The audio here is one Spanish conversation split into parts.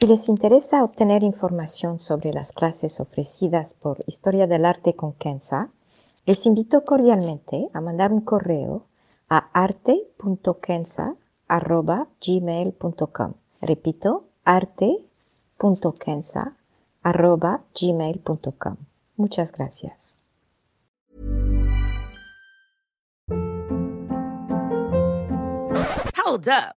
Si les interesa obtener información sobre las clases ofrecidas por Historia del Arte con Kenza, les invito cordialmente a mandar un correo a arte.kenza.gmail.com. Repito, arte.kenza.gmail.com. Muchas gracias. Hold up.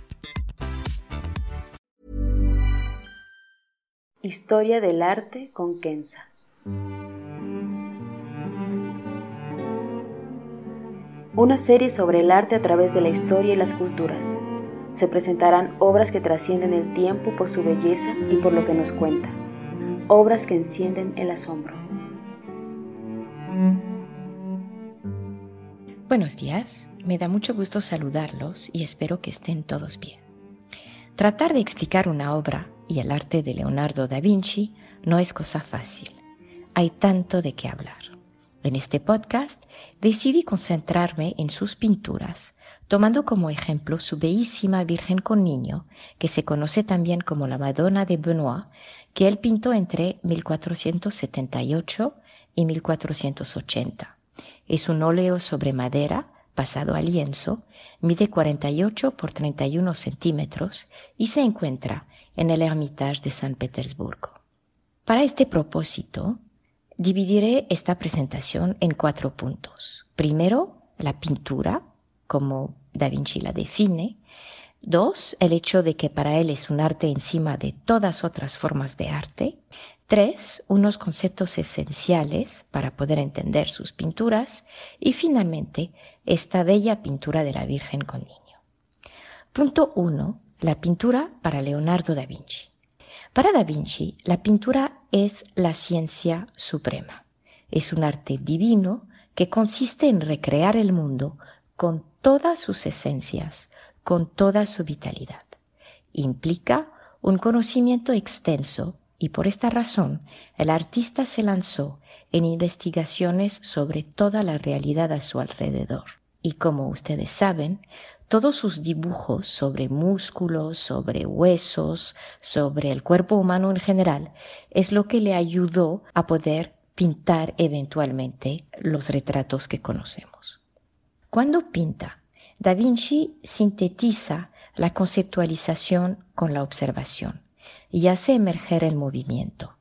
Historia del arte con Kenza. Una serie sobre el arte a través de la historia y las culturas. Se presentarán obras que trascienden el tiempo por su belleza y por lo que nos cuenta. Obras que encienden el asombro. Buenos días, me da mucho gusto saludarlos y espero que estén todos bien. Tratar de explicar una obra y el arte de Leonardo da Vinci no es cosa fácil. Hay tanto de qué hablar. En este podcast decidí concentrarme en sus pinturas, tomando como ejemplo su bellísima Virgen con Niño, que se conoce también como la Madonna de Benoit, que él pintó entre 1478 y 1480. Es un óleo sobre madera pasado a lienzo, mide 48 por 31 centímetros y se encuentra en el Hermitage de San Petersburgo. Para este propósito, dividiré esta presentación en cuatro puntos. Primero, la pintura, como Da Vinci la define. Dos, el hecho de que para él es un arte encima de todas otras formas de arte. Tres, unos conceptos esenciales para poder entender sus pinturas. Y finalmente, esta bella pintura de la Virgen con Niño. Punto uno, la pintura para Leonardo da Vinci. Para da Vinci, la pintura es la ciencia suprema. Es un arte divino que consiste en recrear el mundo con todas sus esencias, con toda su vitalidad. Implica un conocimiento extenso y por esta razón el artista se lanzó en investigaciones sobre toda la realidad a su alrededor. Y como ustedes saben, todos sus dibujos sobre músculos, sobre huesos, sobre el cuerpo humano en general, es lo que le ayudó a poder pintar eventualmente los retratos que conocemos. Cuando pinta, Da Vinci sintetiza la conceptualización con la observación y hace emerger el movimiento.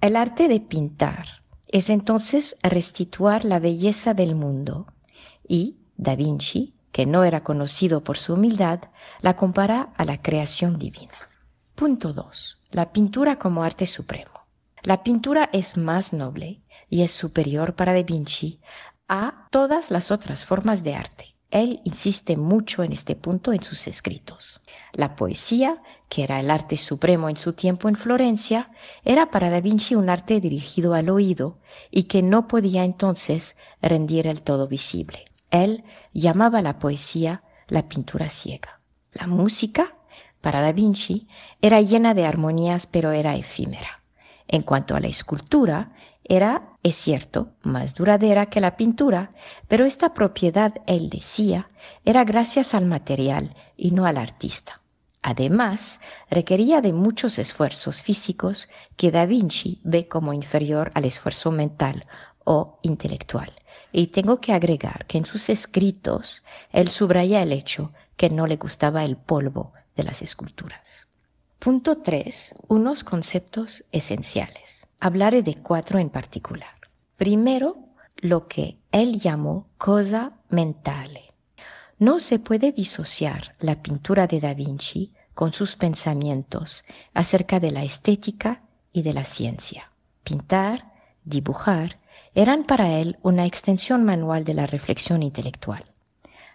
El arte de pintar es entonces restituir la belleza del mundo y Da Vinci, que no era conocido por su humildad, la compara a la creación divina. Punto 2. La pintura como arte supremo. La pintura es más noble y es superior para Da Vinci a todas las otras formas de arte. Él insiste mucho en este punto en sus escritos. La poesía, que era el arte supremo en su tiempo en Florencia, era para Da Vinci un arte dirigido al oído y que no podía entonces rendir el todo visible. Él llamaba la poesía la pintura ciega. La música, para Da Vinci, era llena de armonías pero era efímera. En cuanto a la escultura, era, es cierto, más duradera que la pintura, pero esta propiedad, él decía, era gracias al material y no al artista. Además, requería de muchos esfuerzos físicos que Da Vinci ve como inferior al esfuerzo mental o intelectual. Y tengo que agregar que en sus escritos él subraya el hecho que no le gustaba el polvo de las esculturas. Punto 3. Unos conceptos esenciales. Hablaré de cuatro en particular. Primero, lo que él llamó cosa mentale. No se puede disociar la pintura de Da Vinci con sus pensamientos acerca de la estética y de la ciencia. Pintar, dibujar, eran para él una extensión manual de la reflexión intelectual.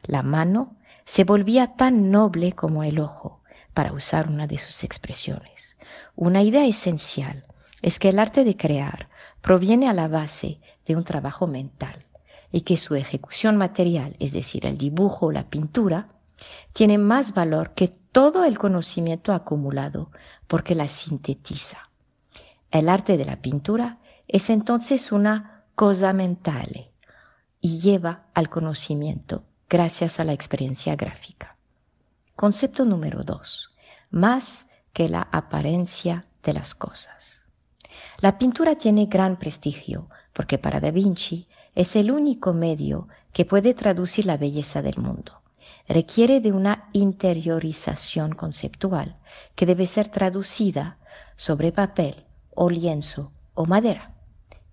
La mano se volvía tan noble como el ojo, para usar una de sus expresiones. Una idea esencial es que el arte de crear proviene a la base de un trabajo mental y que su ejecución material, es decir, el dibujo o la pintura, tiene más valor que todo el conocimiento acumulado porque la sintetiza. El arte de la pintura es entonces una cosa mental y lleva al conocimiento gracias a la experiencia gráfica. Concepto número dos. Más que la apariencia de las cosas. La pintura tiene gran prestigio porque para Da Vinci es el único medio que puede traducir la belleza del mundo. Requiere de una interiorización conceptual que debe ser traducida sobre papel o lienzo o madera.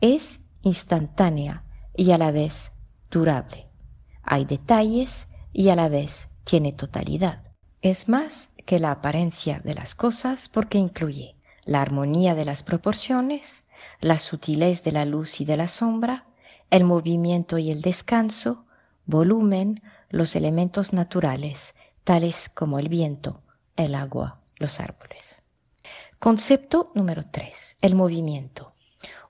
Es instantánea y a la vez durable. Hay detalles y a la vez tiene totalidad. Es más que la apariencia de las cosas porque incluye la armonía de las proporciones, la sutilez de la luz y de la sombra, el movimiento y el descanso, volumen, los elementos naturales, tales como el viento, el agua, los árboles. Concepto número 3. El movimiento.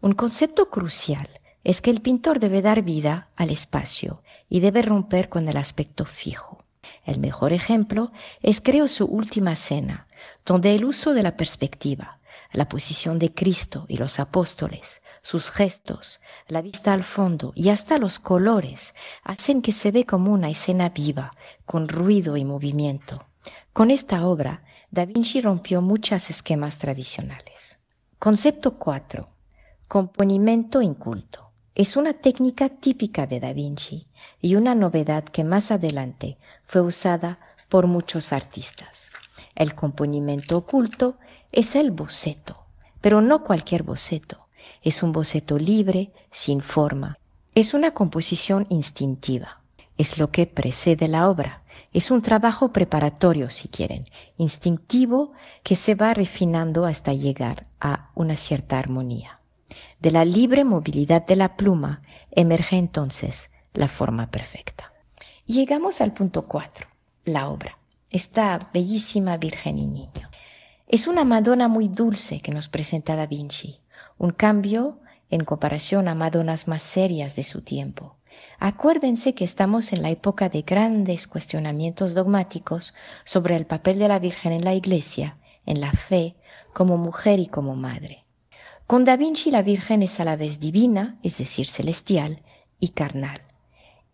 Un concepto crucial es que el pintor debe dar vida al espacio y debe romper con el aspecto fijo. El mejor ejemplo es creo su última cena, donde el uso de la perspectiva, la posición de Cristo y los apóstoles, sus gestos, la vista al fondo y hasta los colores hacen que se ve como una escena viva, con ruido y movimiento. Con esta obra, Da Vinci rompió muchos esquemas tradicionales. Concepto 4. Componimiento inculto. Es una técnica típica de Da Vinci y una novedad que más adelante fue usada por muchos artistas. El componimiento oculto es el boceto, pero no cualquier boceto. Es un boceto libre, sin forma. Es una composición instintiva. Es lo que precede la obra es un trabajo preparatorio, si quieren, instintivo que se va refinando hasta llegar a una cierta armonía. De la libre movilidad de la pluma emerge entonces la forma perfecta. Llegamos al punto 4, la obra, esta bellísima Virgen y Niño. Es una Madonna muy dulce que nos presenta Da Vinci, un cambio en comparación a Madonas más serias de su tiempo Acuérdense que estamos en la época de grandes cuestionamientos dogmáticos sobre el papel de la Virgen en la Iglesia, en la fe, como mujer y como madre. Con Da Vinci la Virgen es a la vez divina, es decir, celestial, y carnal.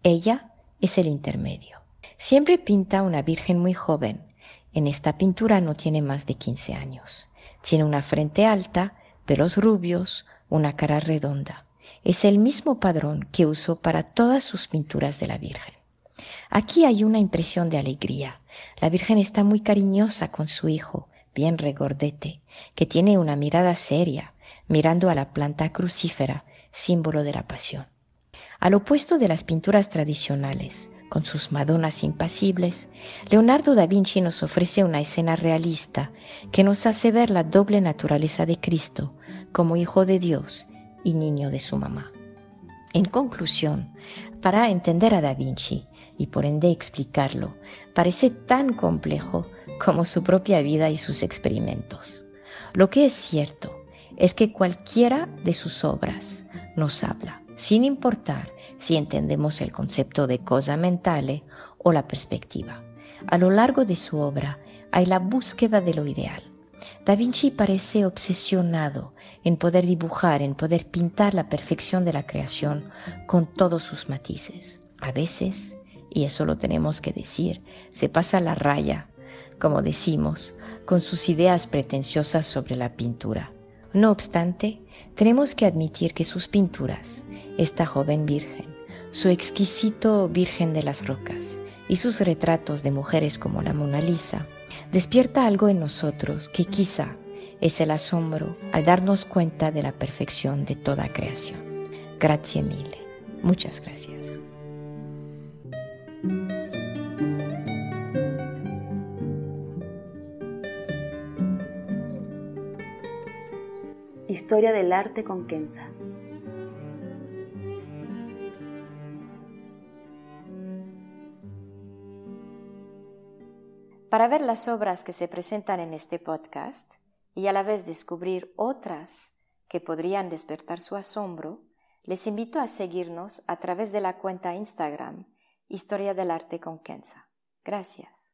Ella es el intermedio. Siempre pinta una Virgen muy joven. En esta pintura no tiene más de 15 años. Tiene una frente alta, pelos rubios, una cara redonda es el mismo padrón que usó para todas sus pinturas de la Virgen. Aquí hay una impresión de alegría. La Virgen está muy cariñosa con su hijo, bien regordete, que tiene una mirada seria, mirando a la planta crucífera, símbolo de la pasión. Al opuesto de las pinturas tradicionales, con sus Madonas impasibles, Leonardo da Vinci nos ofrece una escena realista que nos hace ver la doble naturaleza de Cristo como Hijo de Dios y niño de su mamá. En conclusión, para entender a Da Vinci y por ende explicarlo, parece tan complejo como su propia vida y sus experimentos. Lo que es cierto es que cualquiera de sus obras nos habla, sin importar si entendemos el concepto de cosa mental o la perspectiva. A lo largo de su obra hay la búsqueda de lo ideal. Da Vinci parece obsesionado en poder dibujar, en poder pintar la perfección de la creación con todos sus matices. A veces, y eso lo tenemos que decir, se pasa la raya, como decimos, con sus ideas pretenciosas sobre la pintura. No obstante, tenemos que admitir que sus pinturas, esta joven virgen, su exquisito Virgen de las Rocas y sus retratos de mujeres como la Mona Lisa, despierta algo en nosotros que quizá es el asombro al darnos cuenta de la perfección de toda creación. Grazie mille. Muchas gracias. Historia del arte con Kenza. Para ver las obras que se presentan en este podcast, y a la vez descubrir otras que podrían despertar su asombro, Les invito a seguirnos a través de la cuenta Instagram Historia del Arte con Kenza. Gracias.